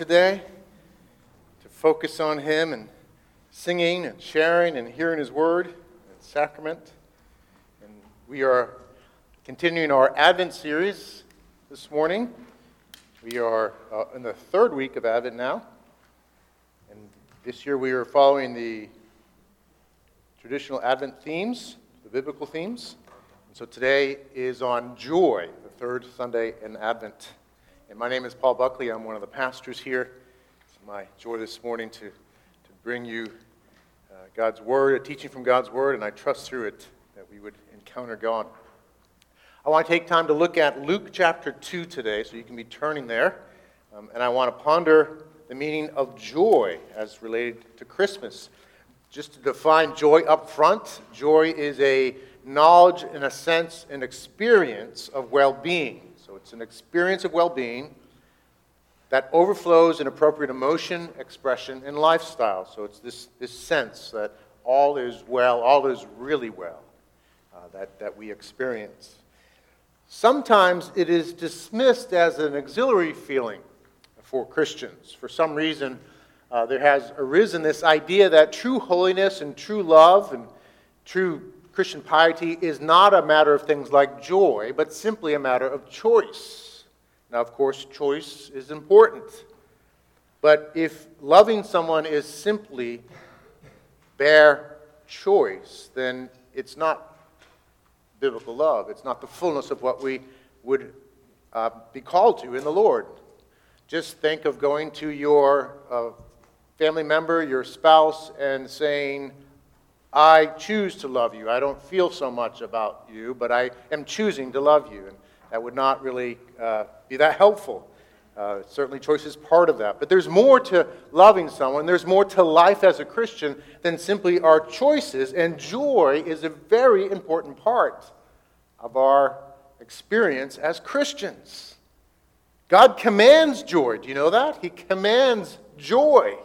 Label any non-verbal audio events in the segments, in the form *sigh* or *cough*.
today, to focus on Him and singing and sharing and hearing His Word and sacrament. And we are continuing our Advent series this morning. We are uh, in the third week of Advent now. And this year we are following the traditional Advent themes, the biblical themes. And so today is on joy, the third Sunday in Advent. And my name is Paul Buckley. I'm one of the pastors here. It's my joy this morning to, to bring you uh, God's Word, a teaching from God's Word, and I trust through it that we would encounter God. I want to take time to look at Luke chapter 2 today, so you can be turning there. Um, and I want to ponder the meaning of joy as related to Christmas. Just to define joy up front, joy is a knowledge, and a sense, and experience of well being. It's an experience of well being that overflows in appropriate emotion, expression, and lifestyle. So it's this, this sense that all is well, all is really well, uh, that, that we experience. Sometimes it is dismissed as an auxiliary feeling for Christians. For some reason, uh, there has arisen this idea that true holiness and true love and true Christian piety is not a matter of things like joy, but simply a matter of choice. Now, of course, choice is important. But if loving someone is simply bare choice, then it's not biblical love. It's not the fullness of what we would uh, be called to in the Lord. Just think of going to your uh, family member, your spouse, and saying, I choose to love you. I don't feel so much about you, but I am choosing to love you. And that would not really uh, be that helpful. Uh, certainly, choice is part of that. But there's more to loving someone, there's more to life as a Christian than simply our choices, and joy is a very important part of our experience as Christians. God commands joy. Do you know that? He commands joy.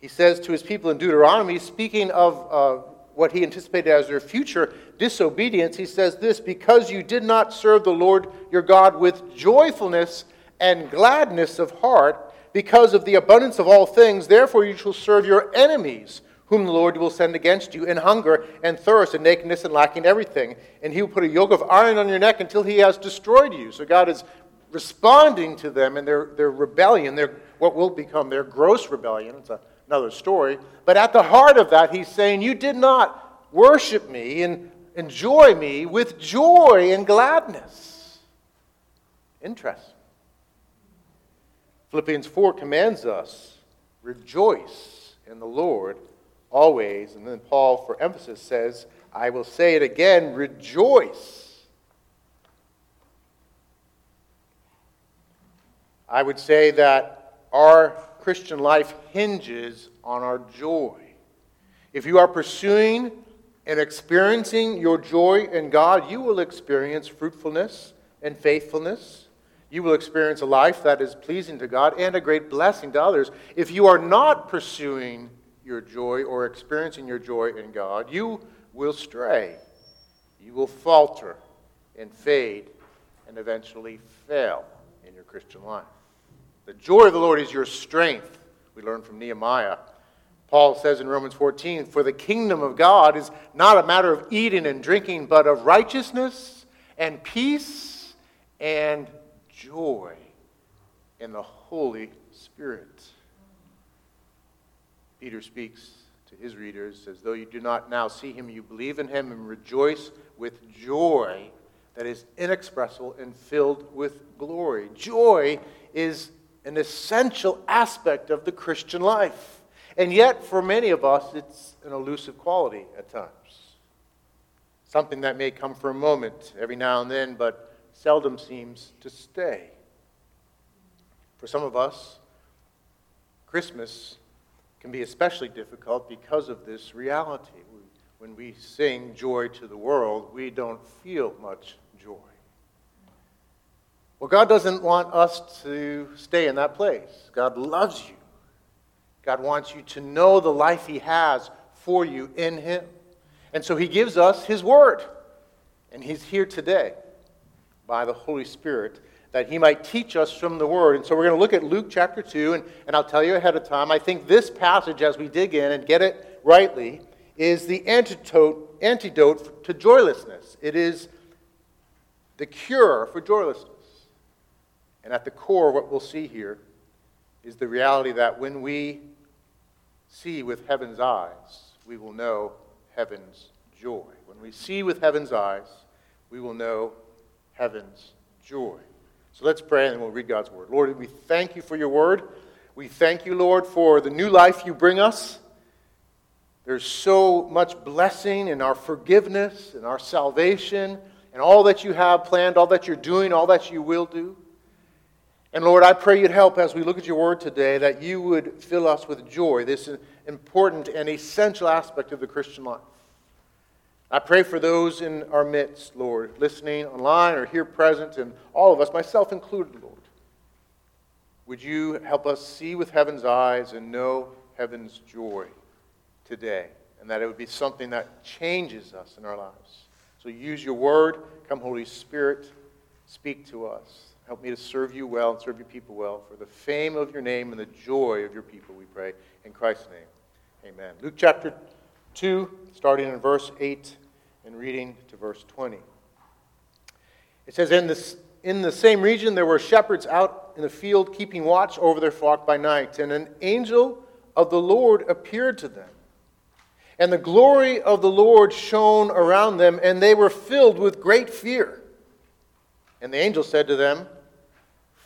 He says to his people in Deuteronomy, speaking of uh, what he anticipated as their future disobedience, he says this Because you did not serve the Lord your God with joyfulness and gladness of heart because of the abundance of all things. Therefore, you shall serve your enemies, whom the Lord will send against you, in hunger and thirst and nakedness and lacking everything. And he will put a yoke of iron on your neck until he has destroyed you. So God is responding to them and their, their rebellion, their, what will become their gross rebellion. It's a, another story. But at the heart of that, he's saying, You did not worship me and enjoy me with joy and gladness. Interesting. Philippians 4 commands us rejoice in the Lord always. And then Paul, for emphasis, says, I will say it again rejoice. I would say that our Christian life hinges on our joy. If you are pursuing and experiencing your joy in God, you will experience fruitfulness and faithfulness you will experience a life that is pleasing to God and a great blessing to others. If you are not pursuing your joy or experiencing your joy in God, you will stray. You will falter and fade and eventually fail in your Christian life. The joy of the Lord is your strength, we learn from Nehemiah. Paul says in Romans 14, For the kingdom of God is not a matter of eating and drinking, but of righteousness and peace and joy in the Holy Spirit. Peter speaks to his readers as though you do not now see him, you believe in him and rejoice with joy that is inexpressible and filled with glory. Joy is an essential aspect of the Christian life. And yet, for many of us, it's an elusive quality at times. Something that may come for a moment every now and then, but seldom seems to stay. For some of us, Christmas can be especially difficult because of this reality. When we sing joy to the world, we don't feel much. Well, God doesn't want us to stay in that place. God loves you. God wants you to know the life He has for you in Him. And so He gives us His Word. And He's here today by the Holy Spirit that he might teach us from the word. And so we're going to look at Luke chapter 2, and, and I'll tell you ahead of time, I think this passage, as we dig in and get it rightly, is the antidote, antidote to joylessness. It is the cure for joylessness. And at the core, what we'll see here is the reality that when we see with heaven's eyes, we will know heaven's joy. When we see with heaven's eyes, we will know heaven's joy. So let's pray and we'll read God's word. Lord, we thank you for your word. We thank you, Lord, for the new life you bring us. There's so much blessing in our forgiveness and our salvation and all that you have planned, all that you're doing, all that you will do. And Lord, I pray you'd help as we look at your word today that you would fill us with joy, this important and essential aspect of the Christian life. I pray for those in our midst, Lord, listening online or here present, and all of us, myself included, Lord. Would you help us see with heaven's eyes and know heaven's joy today? And that it would be something that changes us in our lives. So use your word. Come, Holy Spirit, speak to us. Help me to serve you well and serve your people well for the fame of your name and the joy of your people, we pray. In Christ's name, amen. Luke chapter 2, starting in verse 8 and reading to verse 20. It says, in, this, in the same region there were shepherds out in the field keeping watch over their flock by night, and an angel of the Lord appeared to them. And the glory of the Lord shone around them, and they were filled with great fear. And the angel said to them,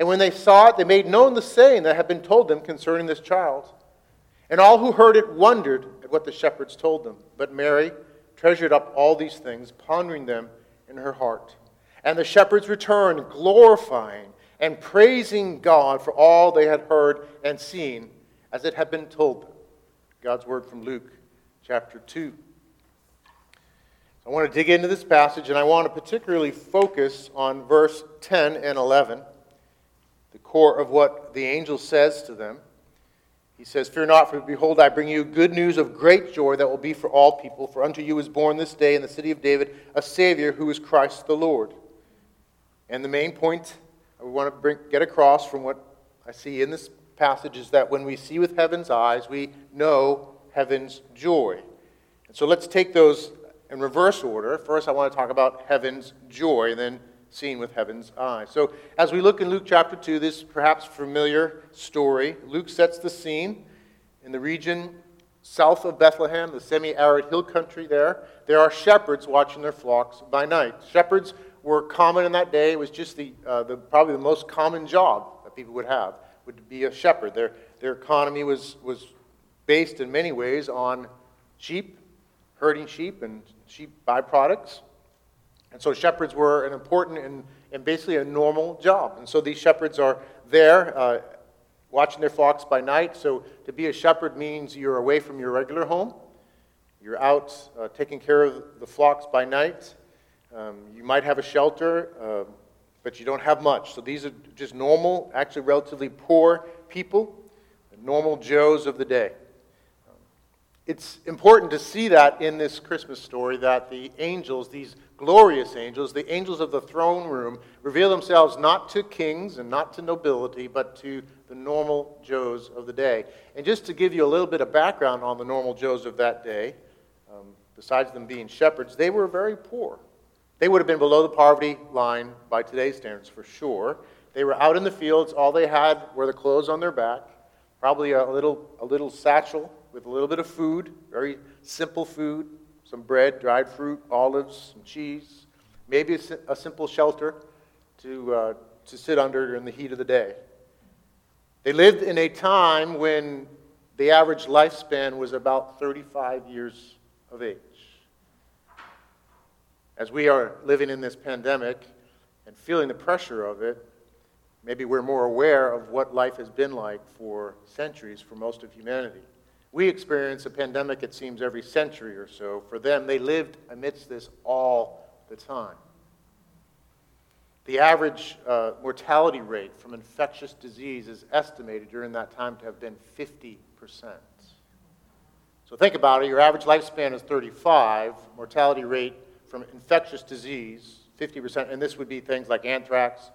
And when they saw it, they made known the saying that had been told them concerning this child. And all who heard it wondered at what the shepherds told them. But Mary treasured up all these things, pondering them in her heart. And the shepherds returned, glorifying and praising God for all they had heard and seen, as it had been told them. God's word from Luke chapter 2. I want to dig into this passage, and I want to particularly focus on verse 10 and 11 the core of what the angel says to them. He says, Fear not, for behold, I bring you good news of great joy that will be for all people. For unto you is born this day in the city of David a Savior who is Christ the Lord. And the main point I want to bring, get across from what I see in this passage is that when we see with heaven's eyes, we know heaven's joy. And so let's take those in reverse order. First, I want to talk about heaven's joy, and then seen with heaven's eye. So, as we look in Luke chapter 2, this perhaps familiar story, Luke sets the scene in the region south of Bethlehem, the semi arid hill country there. There are shepherds watching their flocks by night. Shepherds were common in that day. It was just the, uh, the, probably the most common job that people would have, would be a shepherd. Their, their economy was, was based in many ways on sheep, herding sheep, and sheep byproducts. And so shepherds were an important and, and basically a normal job. And so these shepherds are there uh, watching their flocks by night. So to be a shepherd means you're away from your regular home. You're out uh, taking care of the flocks by night. Um, you might have a shelter, uh, but you don't have much. So these are just normal, actually relatively poor people, normal Joes of the day. It's important to see that in this Christmas story that the angels, these glorious angels, the angels of the throne room, reveal themselves not to kings and not to nobility, but to the normal Joes of the day. And just to give you a little bit of background on the normal Joes of that day, um, besides them being shepherds, they were very poor. They would have been below the poverty line by today's standards for sure. They were out in the fields. All they had were the clothes on their back, probably a little, a little satchel with a little bit of food, very simple food, some bread, dried fruit, olives, some cheese, maybe a, a simple shelter to, uh, to sit under in the heat of the day. They lived in a time when the average lifespan was about 35 years of age. As we are living in this pandemic and feeling the pressure of it, maybe we're more aware of what life has been like for centuries for most of humanity. We experience a pandemic, it seems, every century or so. For them, they lived amidst this all the time. The average uh, mortality rate from infectious disease is estimated during that time to have been 50%. So think about it your average lifespan is 35, mortality rate from infectious disease, 50%, and this would be things like anthrax,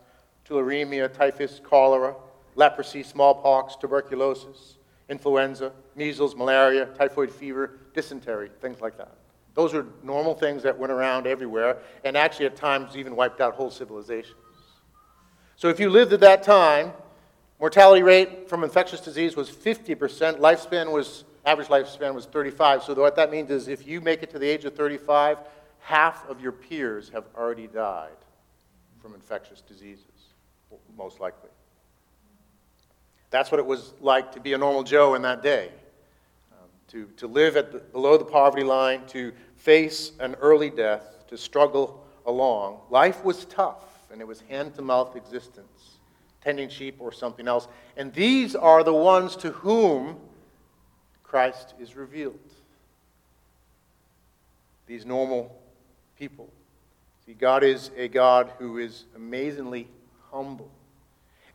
tularemia, typhus, cholera, leprosy, smallpox, tuberculosis, influenza, measles, malaria, typhoid fever, dysentery, things like that. Those are normal things that went around everywhere, and actually at times even wiped out whole civilizations. So if you lived at that time, mortality rate from infectious disease was 50%, lifespan was, average lifespan was 35. So what that means is if you make it to the age of 35, half of your peers have already died from infectious diseases, most likely. That's what it was like to be a normal Joe in that day. Um, to, to live at the, below the poverty line, to face an early death, to struggle along. Life was tough, and it was hand to mouth existence, tending sheep or something else. And these are the ones to whom Christ is revealed. These normal people. See, God is a God who is amazingly humble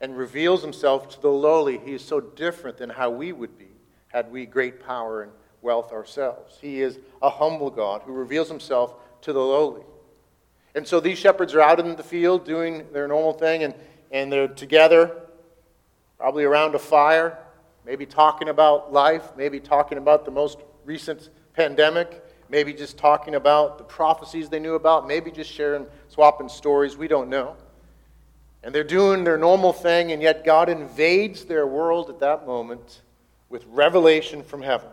and reveals himself to the lowly. He is so different than how we would be had we great power and wealth ourselves. He is a humble God who reveals himself to the lowly. And so these shepherds are out in the field doing their normal thing, and, and they're together, probably around a fire, maybe talking about life, maybe talking about the most recent pandemic, maybe just talking about the prophecies they knew about, maybe just sharing, swapping stories. We don't know. And they're doing their normal thing, and yet God invades their world at that moment with revelation from heaven.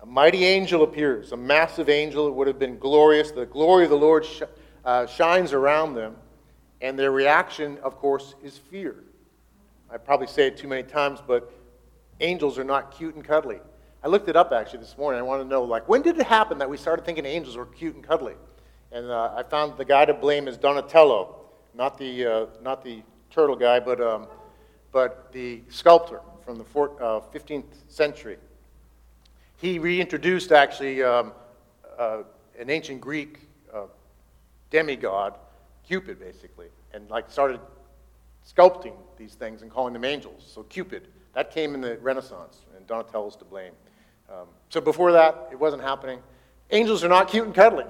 A mighty angel appears, a massive angel. It would have been glorious. The glory of the Lord sh- uh, shines around them, and their reaction, of course, is fear. I probably say it too many times, but angels are not cute and cuddly. I looked it up actually this morning. I want to know, like, when did it happen that we started thinking angels were cute and cuddly? And uh, I found the guy to blame is Donatello not the, uh, not the turtle guy, but, um, but the sculptor from the four, uh, 15th century. He reintroduced actually um, uh, an ancient Greek uh, demigod, Cupid, basically, and like started sculpting these things and calling them angels. So Cupid, that came in the Renaissance, and Donatello's to blame. Um, so before that, it wasn't happening. Angels are not cute and cuddly.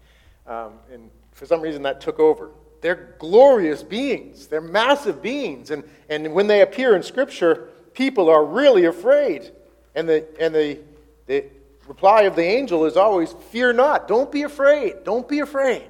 *laughs* um, and for some reason, that took over. They're glorious beings, they're massive beings. And, and when they appear in Scripture, people are really afraid. And, the, and the, the reply of the angel is always, Fear not, don't be afraid, don't be afraid.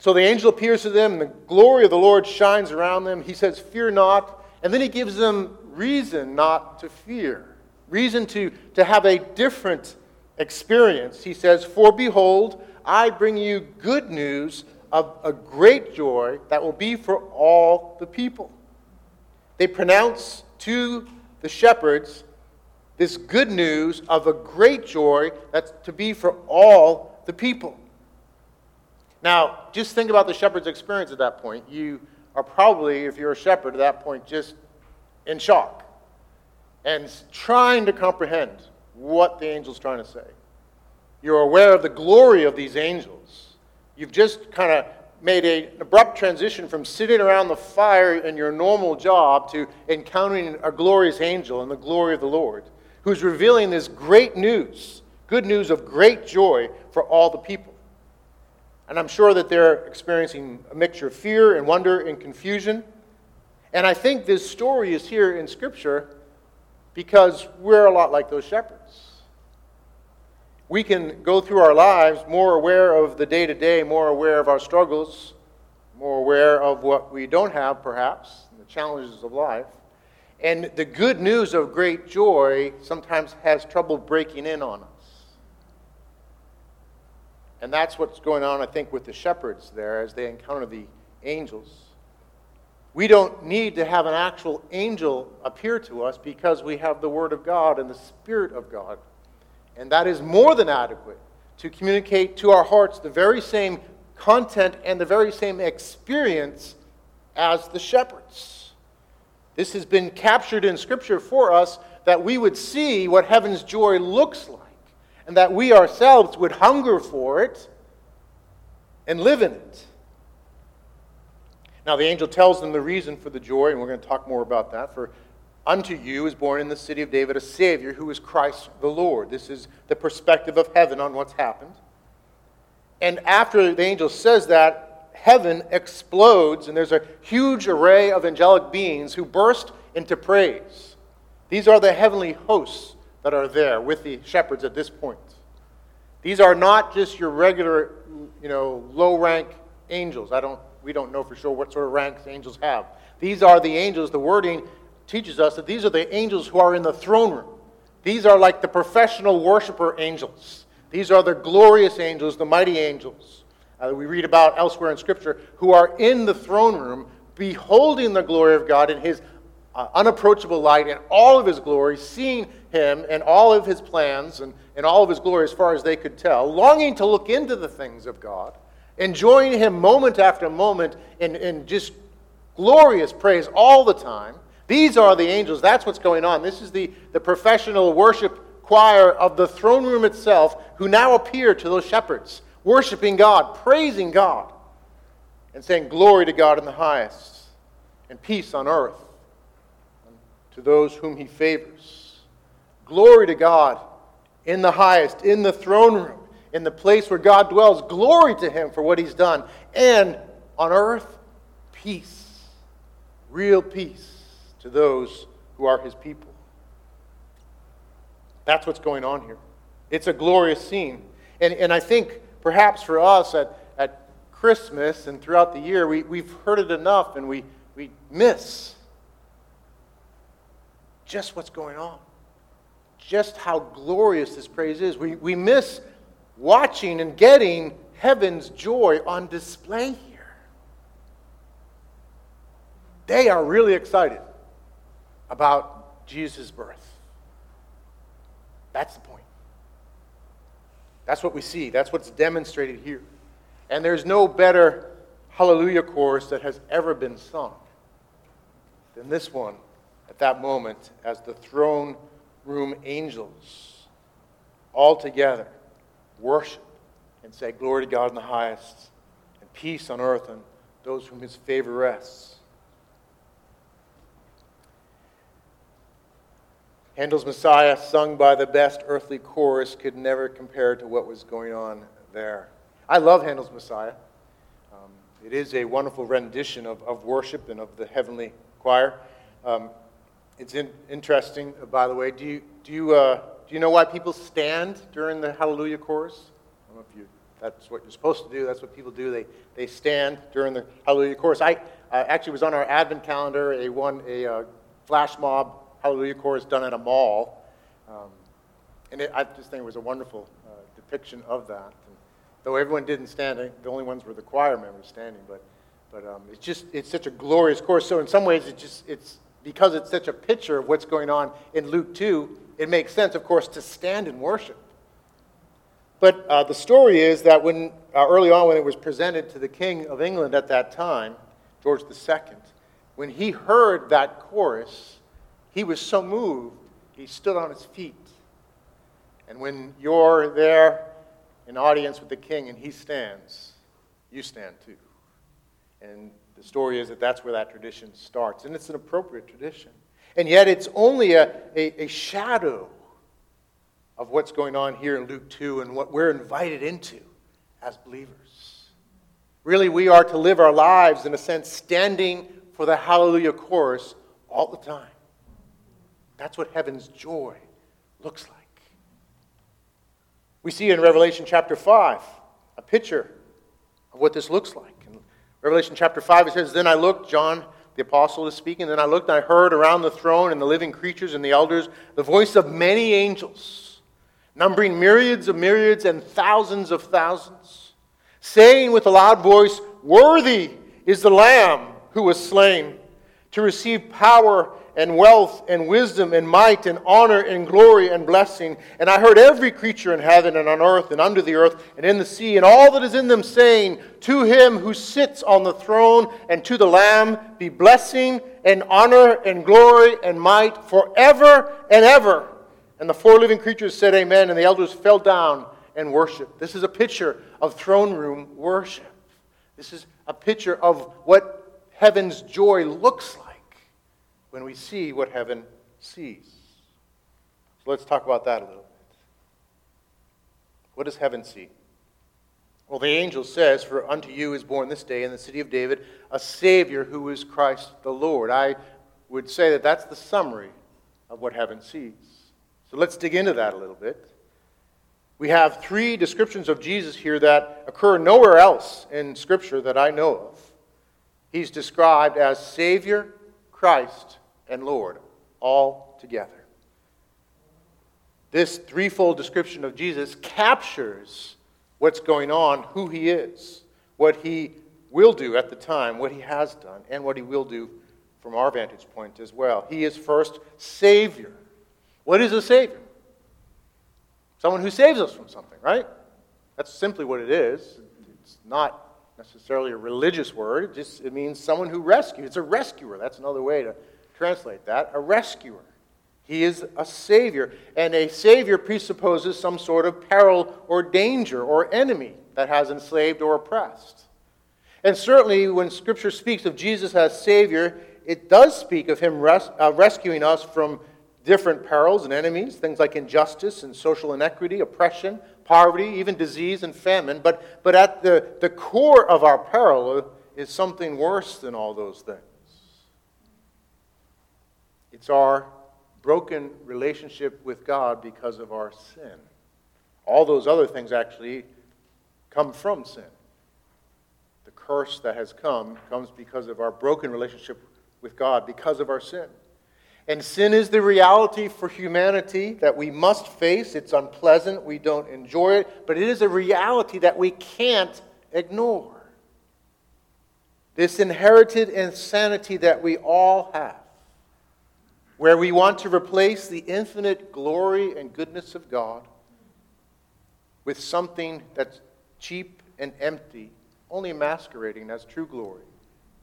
So the angel appears to them, and the glory of the Lord shines around them. He says, Fear not. And then he gives them reason not to fear, reason to, to have a different experience. He says, For behold, I bring you good news of a great joy that will be for all the people. They pronounce to the shepherds this good news of a great joy that's to be for all the people. Now, just think about the shepherd's experience at that point. You are probably, if you're a shepherd at that point, just in shock and trying to comprehend what the angel's trying to say. You're aware of the glory of these angels You've just kind of made a, an abrupt transition from sitting around the fire in your normal job to encountering a glorious angel in the glory of the Lord, who's revealing this great news, good news of great joy for all the people. And I'm sure that they're experiencing a mixture of fear and wonder and confusion. And I think this story is here in Scripture because we're a lot like those shepherds we can go through our lives more aware of the day to day, more aware of our struggles, more aware of what we don't have, perhaps, the challenges of life. And the good news of great joy sometimes has trouble breaking in on us. And that's what's going on, I think, with the shepherds there as they encounter the angels. We don't need to have an actual angel appear to us because we have the Word of God and the Spirit of God. And that is more than adequate to communicate to our hearts the very same content and the very same experience as the shepherds. This has been captured in Scripture for us that we would see what heaven's joy looks like and that we ourselves would hunger for it and live in it. Now, the angel tells them the reason for the joy, and we're going to talk more about that. For unto you is born in the city of David a Savior who is Christ the Lord. This is the perspective of heaven on what's happened. And after the angel says that, heaven explodes, and there's a huge array of angelic beings who burst into praise. These are the heavenly hosts that are there with the shepherds at this point. These are not just your regular, you know, low rank angels. I don't, we don't know for sure what sort of ranks angels have. These are the angels, the wording teaches us that these are the angels who are in the throne room. These are like the professional worshiper angels. These are the glorious angels, the mighty angels uh, we read about elsewhere in Scripture, who are in the throne room, beholding the glory of God in His uh, unapproachable light and all of His glory, seeing Him and all of His plans and, and all of His glory as far as they could tell, longing to look into the things of God, enjoying Him moment after moment in, in just glorious praise all the time. These are the angels. That's what's going on. This is the, the professional worship choir of the throne room itself who now appear to those shepherds, worshiping God, praising God, and saying, Glory to God in the highest, and peace on earth to those whom he favors. Glory to God in the highest, in the throne room, in the place where God dwells. Glory to him for what he's done. And on earth, peace, real peace to those who are his people. That's what's going on here. It's a glorious scene. And, and I think perhaps for us at, at Christmas and throughout the year, we, we've heard it enough and we, we miss just what's going on, just how glorious this praise is. We, we miss watching and getting heaven's joy on display here. They are really excited about Jesus' birth. That's the point. That's what we see. That's what's demonstrated here. And there's no better hallelujah chorus that has ever been sung than this one at that moment as the throne room angels all together worship and say, Glory to God in the highest, and peace on earth and those whom his favor rests. Handel's Messiah, sung by the best earthly chorus, could never compare to what was going on there. I love Handel's Messiah. Um, it is a wonderful rendition of, of worship and of the heavenly choir. Um, it's in, interesting, uh, by the way. Do you, do, you, uh, do you know why people stand during the Hallelujah chorus? I don't know if you, that's what you're supposed to do. That's what people do. They, they stand during the Hallelujah chorus. I uh, actually was on our Advent calendar, a, one, a uh, flash mob Hallelujah chorus done at a mall. Um, and it, I just think it was a wonderful uh, depiction of that. And though everyone didn't stand, the only ones were the choir members standing. But, but um, it's just it's such a glorious chorus. So in some ways, it just it's because it's such a picture of what's going on in Luke 2. It makes sense, of course, to stand and worship. But uh, the story is that when uh, early on, when it was presented to the King of England at that time, George II, when he heard that chorus, he was so moved, he stood on his feet. And when you're there in audience with the king and he stands, you stand too. And the story is that that's where that tradition starts. And it's an appropriate tradition. And yet it's only a, a, a shadow of what's going on here in Luke 2 and what we're invited into as believers. Really, we are to live our lives, in a sense, standing for the hallelujah chorus all the time. That's what heaven's joy looks like. We see in Revelation chapter 5 a picture of what this looks like. And Revelation chapter 5, it says, Then I looked, John the apostle is speaking, then I looked and I heard around the throne and the living creatures and the elders the voice of many angels, numbering myriads of myriads and thousands of thousands, saying with a loud voice, Worthy is the Lamb who was slain to receive power and wealth and wisdom and might and honor and glory and blessing. And I heard every creature in heaven and on earth and under the earth and in the sea and all that is in them saying, To him who sits on the throne and to the Lamb be blessing and honor and glory and might forever and ever. And the four living creatures said, Amen. And the elders fell down and worshiped. This is a picture of throne room worship. This is a picture of what heaven's joy looks like when we see what heaven sees. So let's talk about that a little bit. What does heaven see? Well, the angel says, For unto you is born this day in the city of David a Savior who is Christ the Lord. I would say that that's the summary of what heaven sees. So let's dig into that a little bit. We have three descriptions of Jesus here that occur nowhere else in Scripture that I know of. He's described as Savior, Christ, and Lord, all together. This threefold description of Jesus captures what's going on, who he is, what he will do at the time, what he has done, and what he will do from our vantage point as well. He is first Savior. What is a Savior? Someone who saves us from something, right? That's simply what it is. It's not necessarily a religious word, it just it means someone who rescues. It's a rescuer. That's another way to translate that a rescuer. He is a savior, and a savior presupposes some sort of peril or danger or enemy that has enslaved or oppressed. And certainly, when Scripture speaks of Jesus as Savior, it does speak of Him res- uh, rescuing us from different perils and enemies, things like injustice and social inequity, oppression, poverty, even disease and famine. But, but at the, the core of our peril is something worse than all those things. It's our broken relationship with God because of our sin. All those other things actually come from sin. The curse that has come comes because of our broken relationship with God, because of our sin. And sin is the reality for humanity that we must face. It's unpleasant. We don't enjoy it. But it is a reality that we can't ignore. This inherited insanity that we all have where we want to replace the infinite glory and goodness of God with something that's cheap and empty, only masquerading as true glory.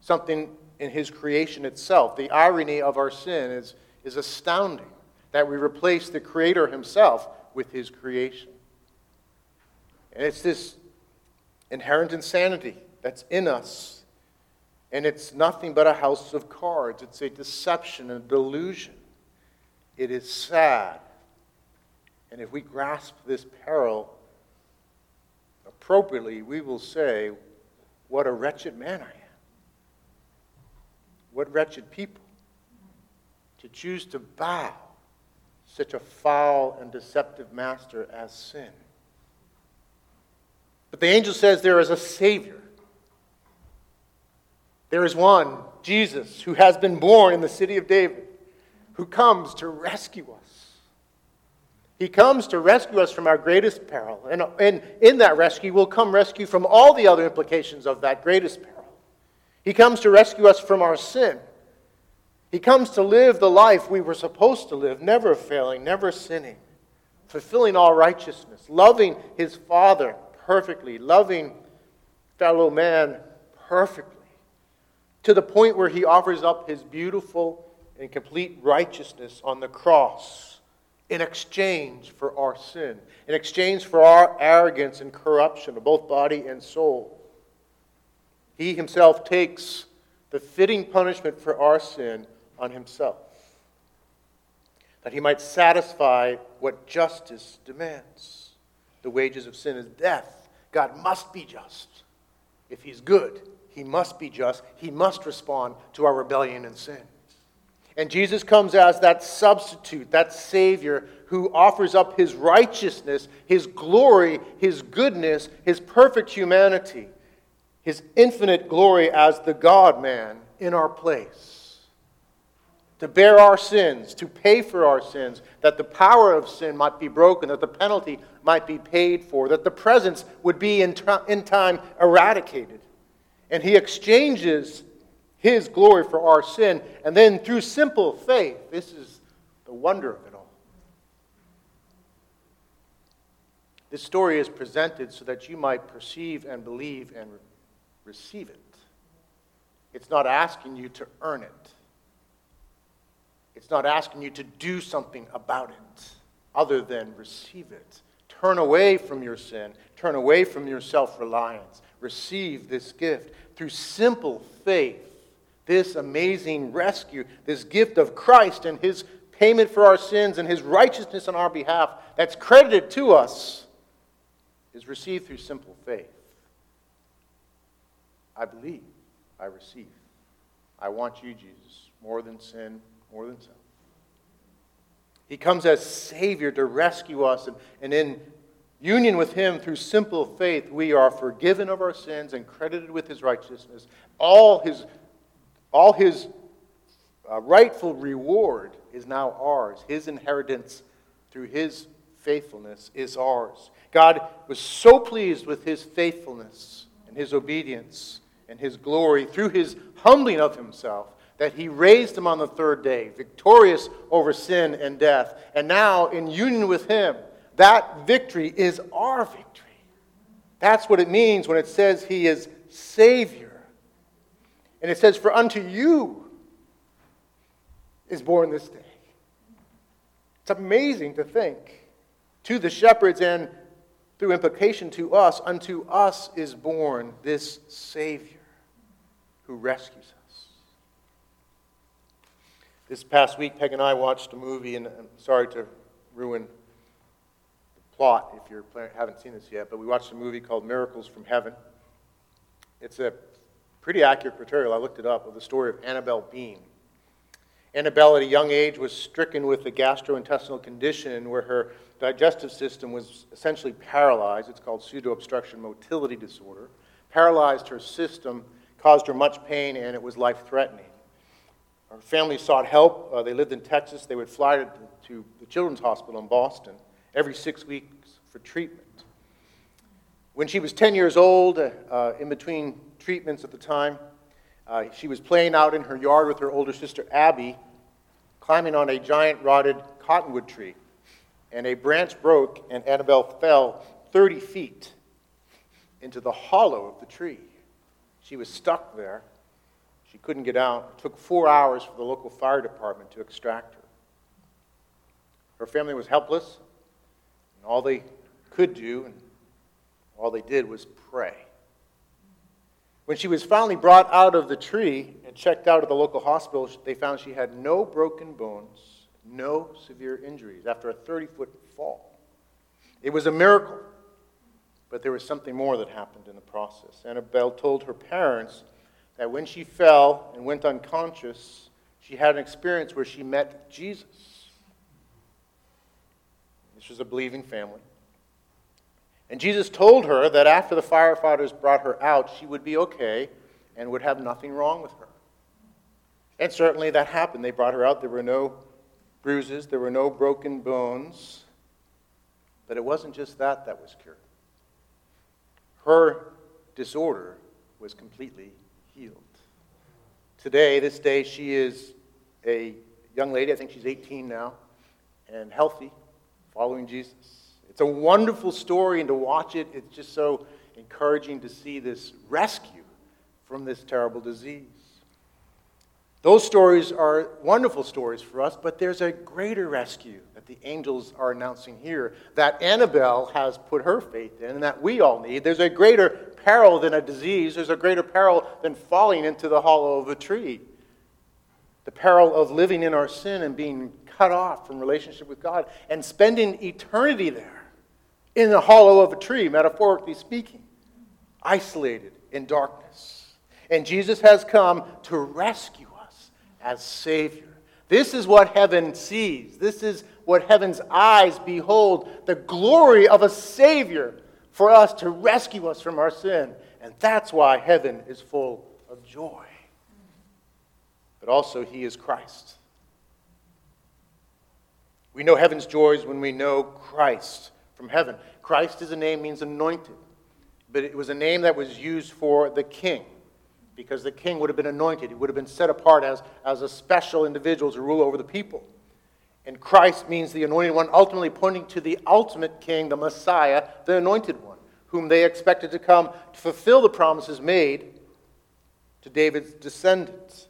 Something in His creation itself. The irony of our sin is, is astounding that we replace the Creator Himself with His creation. And it's this inherent insanity that's in us and it's nothing but a house of cards. It's a deception and a delusion. It is sad. And if we grasp this peril appropriately, we will say, What a wretched man I am. What wretched people to choose to bow such a foul and deceptive master as sin. But the angel says there is a Savior there is one, Jesus, who has been born in the city of David, who comes to rescue us. He comes to rescue us from our greatest peril. And, and in that rescue will come rescue from all the other implications of that greatest peril. He comes to rescue us from our sin. He comes to live the life we were supposed to live, never failing, never sinning, fulfilling all righteousness, loving his Father perfectly, loving fellow man perfectly to the point where he offers up his beautiful and complete righteousness on the cross in exchange for our sin, in exchange for our arrogance and corruption of both body and soul. He himself takes the fitting punishment for our sin on himself, that he might satisfy what justice demands. The wages of sin is death. God must be just if he's good. He must be just. He must respond to our rebellion and sin. And Jesus comes as that substitute, that Savior who offers up his righteousness, his glory, his goodness, his perfect humanity. his infinite glory as the God man in our place, to bear our sins, to pay for our sins, that the power of sin might be broken, that the penalty might be paid for, that the presence would be in, in time eradicated. And he exchanges his glory for our sin, and then through simple faith, this is the wonder of it all. This story is presented so that you might perceive and believe and receive it. It's not asking you to earn it. It's not asking you to do something about it other than receive it. Turn away from your sin. Turn away from your self reliance. Receive this gift through simple faith. This amazing rescue, this gift of Christ and his payment for our sins and his righteousness on our behalf that's credited to us is received through simple faith. I believe, I receive. I want you, Jesus, more than sin, more than self. He comes as Savior to rescue us, and, and in union with Him through simple faith, we are forgiven of our sins and credited with His righteousness. All His, all his uh, rightful reward is now ours. His inheritance through His faithfulness is ours. God was so pleased with His faithfulness and His obedience and his glory through his humbling of himself, that he raised him on the third day, victorious over sin and death. And now, in union with him, that victory is our victory. That's what it means when it says he is Savior. And it says, For unto you is born this day. It's amazing to think to the shepherds and through implication to us, unto us is born this Savior who rescues us. This past week, Peg and I watched a movie, and I'm sorry to ruin plot if you haven't seen this yet, but we watched a movie called Miracles from Heaven. It's a pretty accurate portrayal, I looked it up, of the story of Annabelle Beam. Annabelle, at a young age, was stricken with a gastrointestinal condition where her digestive system was essentially paralyzed. It's called pseudo obstruction motility disorder. Paralyzed her system, caused her much pain, and it was life threatening. Her family sought help. Uh, they lived in Texas. They would fly to, to the Children's Hospital in Boston every six weeks for treatment. When she was 10 years old, uh, in between treatments at the time, uh, she was playing out in her yard with her older sister Abby, climbing on a giant rotted cottonwood tree. And a branch broke, and Annabelle fell 30 feet into the hollow of the tree. She was stuck there. She couldn't get out. It took four hours for the local fire department to extract her. Her family was helpless, and all they could do and all they did was pray. When she was finally brought out of the tree and checked out at the local hospital, they found she had no broken bones, no severe injuries after a 30 foot fall. It was a miracle, but there was something more that happened in the process. Annabelle told her parents that when she fell and went unconscious, she had an experience where she met Jesus. This was a believing family. And Jesus told her that after the firefighters brought her out, she would be okay and would have nothing wrong with her. And certainly that happened. They brought her out. There were no bruises, there were no broken bones. But it wasn't just that that was cured. Her disorder was completely healed. Today, this day, she is a young lady. I think she's 18 now and healthy, following Jesus. It's a wonderful story, and to watch it, it's just so encouraging to see this rescue from this terrible disease. Those stories are wonderful stories for us, but there's a greater rescue that the angels are announcing here that Annabelle has put her faith in and that we all need. There's a greater peril than a disease, there's a greater peril than falling into the hollow of a tree. The peril of living in our sin and being cut off from relationship with God and spending eternity there in the hollow of a tree, metaphorically speaking, isolated in darkness. And Jesus has come to rescue us as Savior. This is what heaven sees. This is what heaven's eyes behold the glory of a Savior for us to rescue us from our sin And that's why heaven is full of joy. But also, He is Christ. We know heaven's joys when we know Christ from heaven. Christ is a name means anointed, but it was a name that was used for the king because the king would have been anointed. He would have been set apart as, as a special individual to rule over the people. And Christ means the anointed one, ultimately pointing to the ultimate king, the Messiah, the anointed one, whom they expected to come to fulfill the promises made to David's descendants.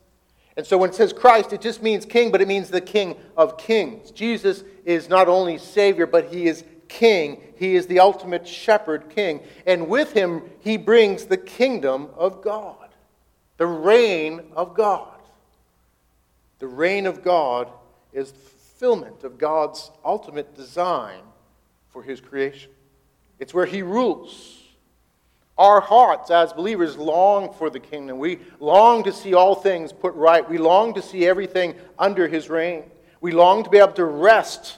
And so when it says Christ, it just means king, but it means the king of kings. Jesus is not only Savior, but he is king. He is the ultimate shepherd king. And with him, he brings the kingdom of God, the reign of God. The reign of God is the fulfillment of God's ultimate design for his creation. It's where he rules. Our hearts as believers long for the kingdom. We long to see all things put right. We long to see everything under his reign. We long to be able to rest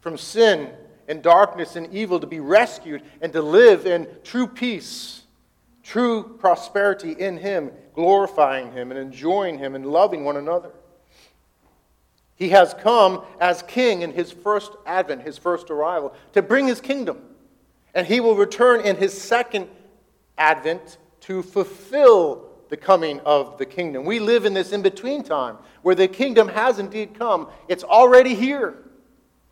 from sin and darkness and evil, to be rescued and to live in true peace, true prosperity in him, glorifying him and enjoying him and loving one another. He has come as king in his first advent, his first arrival, to bring his kingdom. And he will return in his second Advent to fulfill the coming of the kingdom. We live in this in between time where the kingdom has indeed come. It's already here,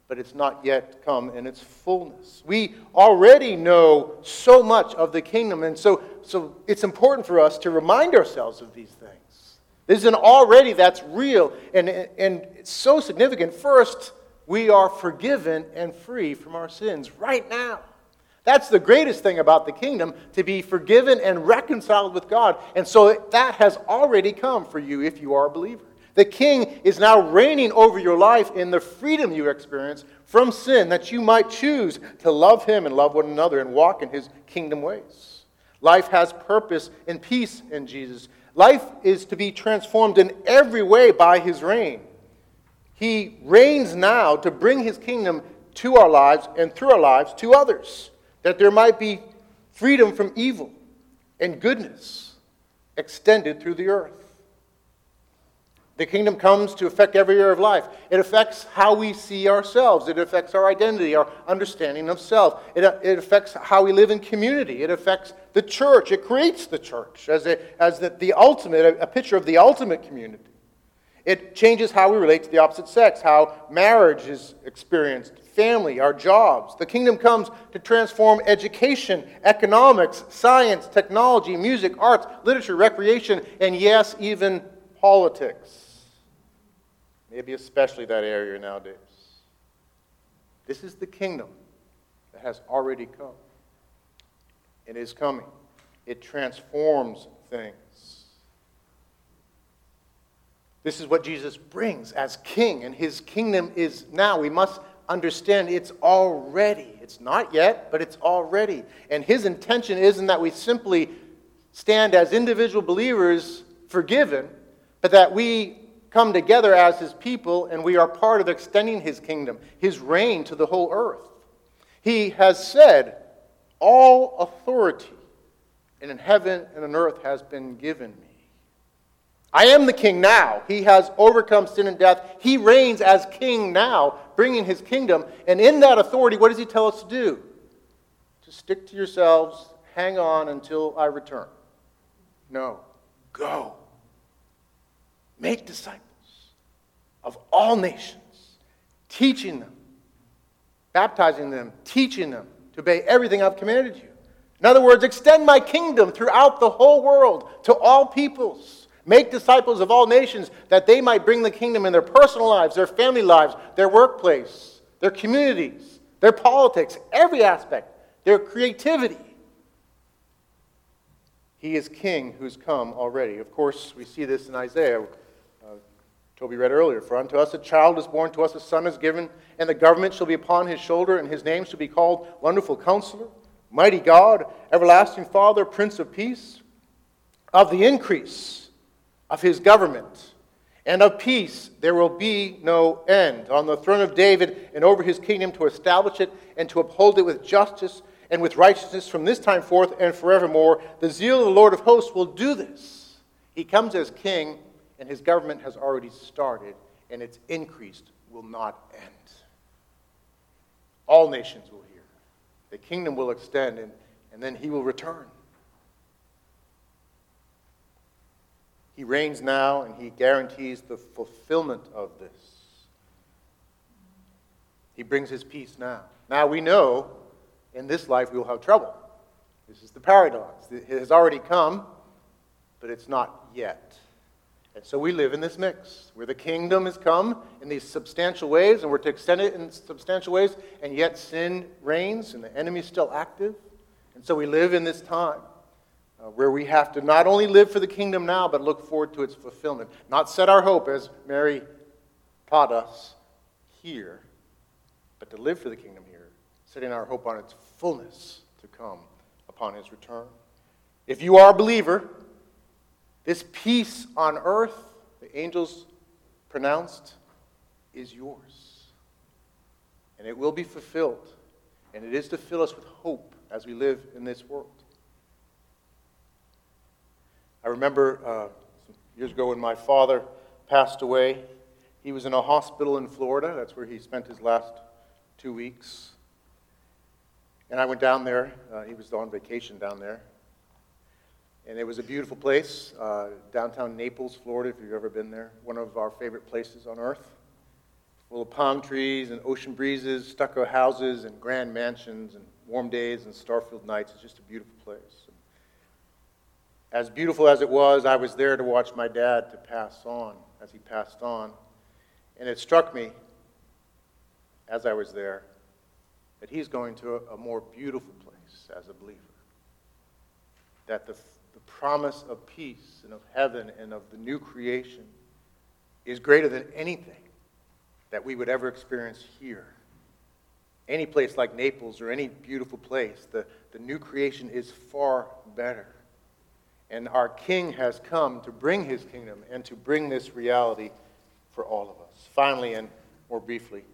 but it's not yet come in its fullness. We already know so much of the kingdom, and so, so it's important for us to remind ourselves of these things. There's an already that's real, and, and so significant. First, we are forgiven and free from our sins right now. That's the greatest thing about the kingdom, to be forgiven and reconciled with God. And so that has already come for you if you are a believer. The king is now reigning over your life in the freedom you experience from sin that you might choose to love him and love one another and walk in his kingdom ways. Life has purpose and peace in Jesus. Life is to be transformed in every way by his reign. He reigns now to bring his kingdom to our lives and through our lives to others that there might be freedom from evil and goodness extended through the earth. The kingdom comes to affect every area of life. It affects how we see ourselves. It affects our identity, our understanding of self. It, uh, it affects how we live in community. It affects the church. It creates the church as, a, as the, the ultimate, a picture of the ultimate community. It changes how we relate to the opposite sex, how marriage is experienced, family, our jobs. The kingdom comes to transform education, economics, science, technology, music, arts, literature, recreation, and yes, even politics. Maybe especially that area nowadays. This is the kingdom that has already come. It is coming. It transforms things. This is what Jesus brings as king, and his kingdom is now. We must understand it's already. It's not yet, but it's already. And his intention isn't that we simply stand as individual believers forgiven, but that we come together as his people and we are part of extending his kingdom, his reign to the whole earth. He has said, All authority in heaven and on earth has been given me. I am the king now. He has overcome sin and death. He reigns as king now, bringing his kingdom. And in that authority, what does he tell us to do? To stick to yourselves, hang on until I return. No, go. Make disciples of all nations, teaching them, baptizing them, teaching them to obey everything I've commanded you. In other words, extend my kingdom throughout the whole world to all peoples. Make disciples of all nations that they might bring the kingdom in their personal lives, their family lives, their workplace, their communities, their politics, every aspect, their creativity. He is king who's come already. Of course, we see this in Isaiah. Uh, Toby read earlier For unto us a child is born, to us a son is given, and the government shall be upon his shoulder, and his name shall be called Wonderful Counselor, Mighty God, Everlasting Father, Prince of Peace. Of the increase, of his government and of peace there will be no end on the throne of David and over his kingdom to establish it and to uphold it with justice and with righteousness from this time forth and forevermore. The zeal of the Lord of hosts will do this. He comes as king, and his government has already started, and its increase will not end. All nations will hear. The kingdom will extend, and, and then he will return. He reigns now, and he guarantees the fulfillment of this. He brings his peace now. Now we know in this life we will have trouble. This is the paradox. It has already come, but it's not yet. And so we live in this mix where the kingdom has come in these substantial ways, and we're to extend it in substantial ways, and yet sin reigns and the enemy is still active. And so we live in this time uh, where we have to not only live for the kingdom now, but look forward to its fulfillment. Not set our hope, as Mary taught us here, but to live for the kingdom here, setting our hope on its fullness to come upon his return. If you are a believer, this peace on earth, the angels pronounced, is yours. And it will be fulfilled. And it is to fill us with hope as we live in this world. I remember uh, years ago when my father passed away, he was in a hospital in Florida. That's where he spent his last two weeks. And I went down there. Uh, he was on vacation down there. And it was a beautiful place, uh, downtown Naples, Florida, if you've ever been there. One of our favorite places on earth. Full of palm trees and ocean breezes, stucco houses and grand mansions and warm days and star-filled nights. It's just a beautiful place as beautiful as it was, I was there to watch my dad to pass on as he passed on. And it struck me as I was there that he's going to a, more beautiful place as a believer. That the, the promise of peace and of heaven and of the new creation is greater than anything that we would ever experience here. Any place like Naples or any beautiful place, the, the new creation is far better. And our King has come to bring his kingdom and to bring this reality for all of us. Finally, and more briefly,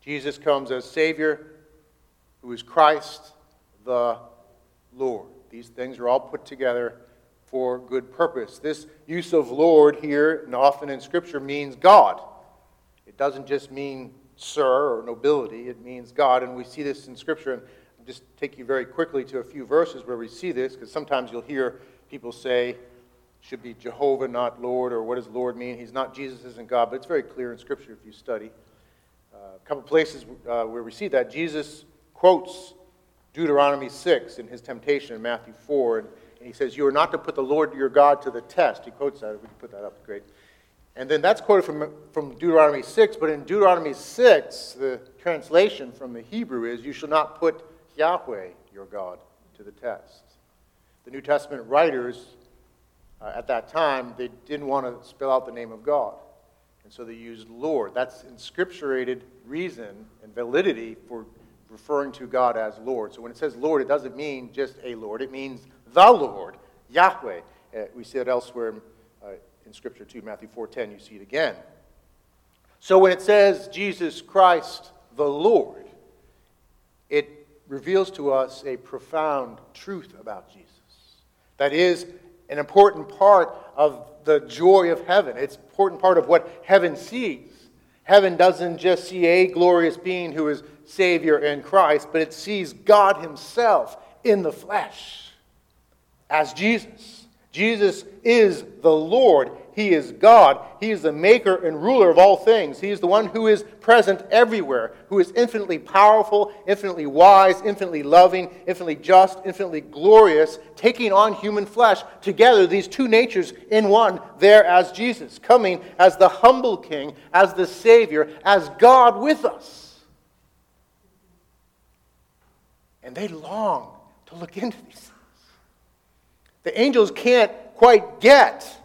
Jesus comes as Savior, who is Christ the Lord. These things are all put together for good purpose. This use of Lord here, and often in Scripture, means God. It doesn't just mean sir or nobility, it means God. And we see this in Scripture. And I'll just take you very quickly to a few verses where we see this, because sometimes you'll hear people say should be Jehovah, not Lord, or what does Lord mean? He's not, Jesus isn't God, but it's very clear in Scripture if you study. Uh, a couple places uh, where we see that Jesus quotes Deuteronomy 6 in his temptation in Matthew 4, and, and he says, You are not to put the Lord your God to the test. He quotes that. We can put that up, great. And then that's quoted from, from Deuteronomy 6, but in Deuteronomy 6, the translation from the Hebrew is, You shall not put Yahweh your God to the test the New Testament writers uh, at that time, they didn't want to spell out the name of God. And so they used Lord. That's inscripturated reason and validity for referring to God as Lord. So when it says Lord, it doesn't mean just a Lord, it means the Lord, Yahweh. Uh, we see it elsewhere uh, in Scripture too, Matthew 4.10, you see it again. So when it says Jesus Christ the Lord, it reveals to us a profound truth about Jesus that is an important part of the joy of heaven. It's an important part of what heaven sees. Heaven doesn't just see a glorious being who is Savior in Christ, but it sees God Himself in the flesh as Jesus. Jesus is the Lord. He is God. He is the maker and ruler of all things. He is the one who is present everywhere, who is infinitely powerful, infinitely wise, infinitely loving, infinitely just, infinitely glorious, taking on human flesh. Together, these two natures in one, there as Jesus, coming as the humble King, as the Savior, as God with us. And they long to look into these things. The angels can't quite get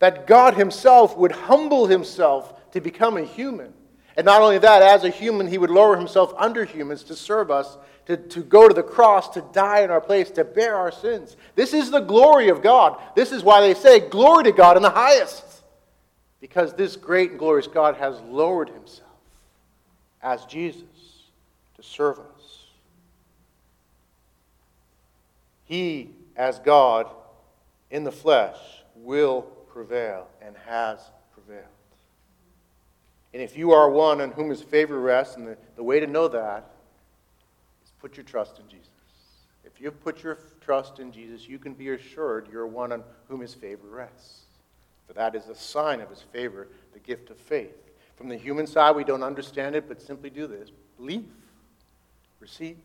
that God Himself would humble Himself to become a human. And not only that, as a human, He would lower Himself under humans to serve us, to, to go to the cross, to die in our place, to bear our sins. This is the glory of God. This is why they say, Glory to God in the highest. Because this great and glorious God has lowered Himself as Jesus to serve us. he, as God in the flesh, will prevail and has prevailed. And if you are one on whom his favor rests, and the, the way to know that is put your trust in Jesus. If you've put your trust in Jesus, you can be assured you're one on whom his favor rests. For that is a sign of his favor, the gift of faith. From the human side, we don't understand it, but simply do this believe, receive.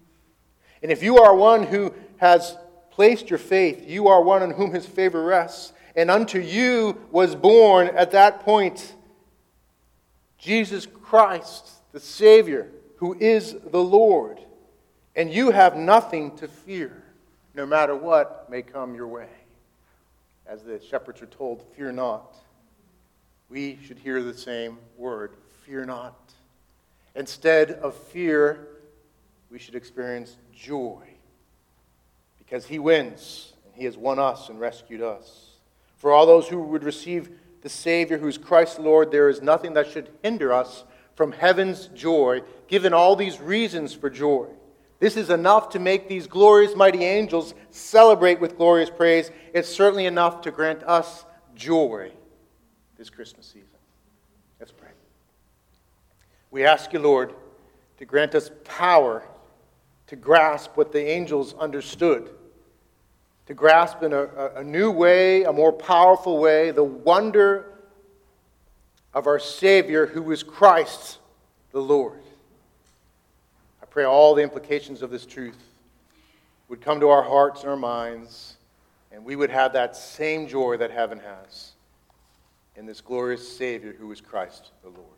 And if you are one who has placed your faith, you are one on whom his favor rests. And unto you was born at that point Jesus Christ, the Savior, who is the Lord. And you have nothing to fear, no matter what may come your way. As the shepherds are told, fear not. We should hear the same word fear not. Instead of fear, we should experience joy because He wins and He has won us and rescued us. For all those who would receive the Savior who is Christ Lord, there is nothing that should hinder us from heaven's joy, given all these reasons for joy. This is enough to make these glorious, mighty angels celebrate with glorious praise. It's certainly enough to grant us joy this Christmas season. Let's pray. We ask you, Lord, to grant us power to grasp what the angels understood, to grasp in a, a, new way, a more powerful way, the wonder of our Savior who is Christ the Lord. I pray all the implications of this truth would come to our hearts and our minds, and we would have that same joy that heaven has in this glorious Savior who is Christ the Lord.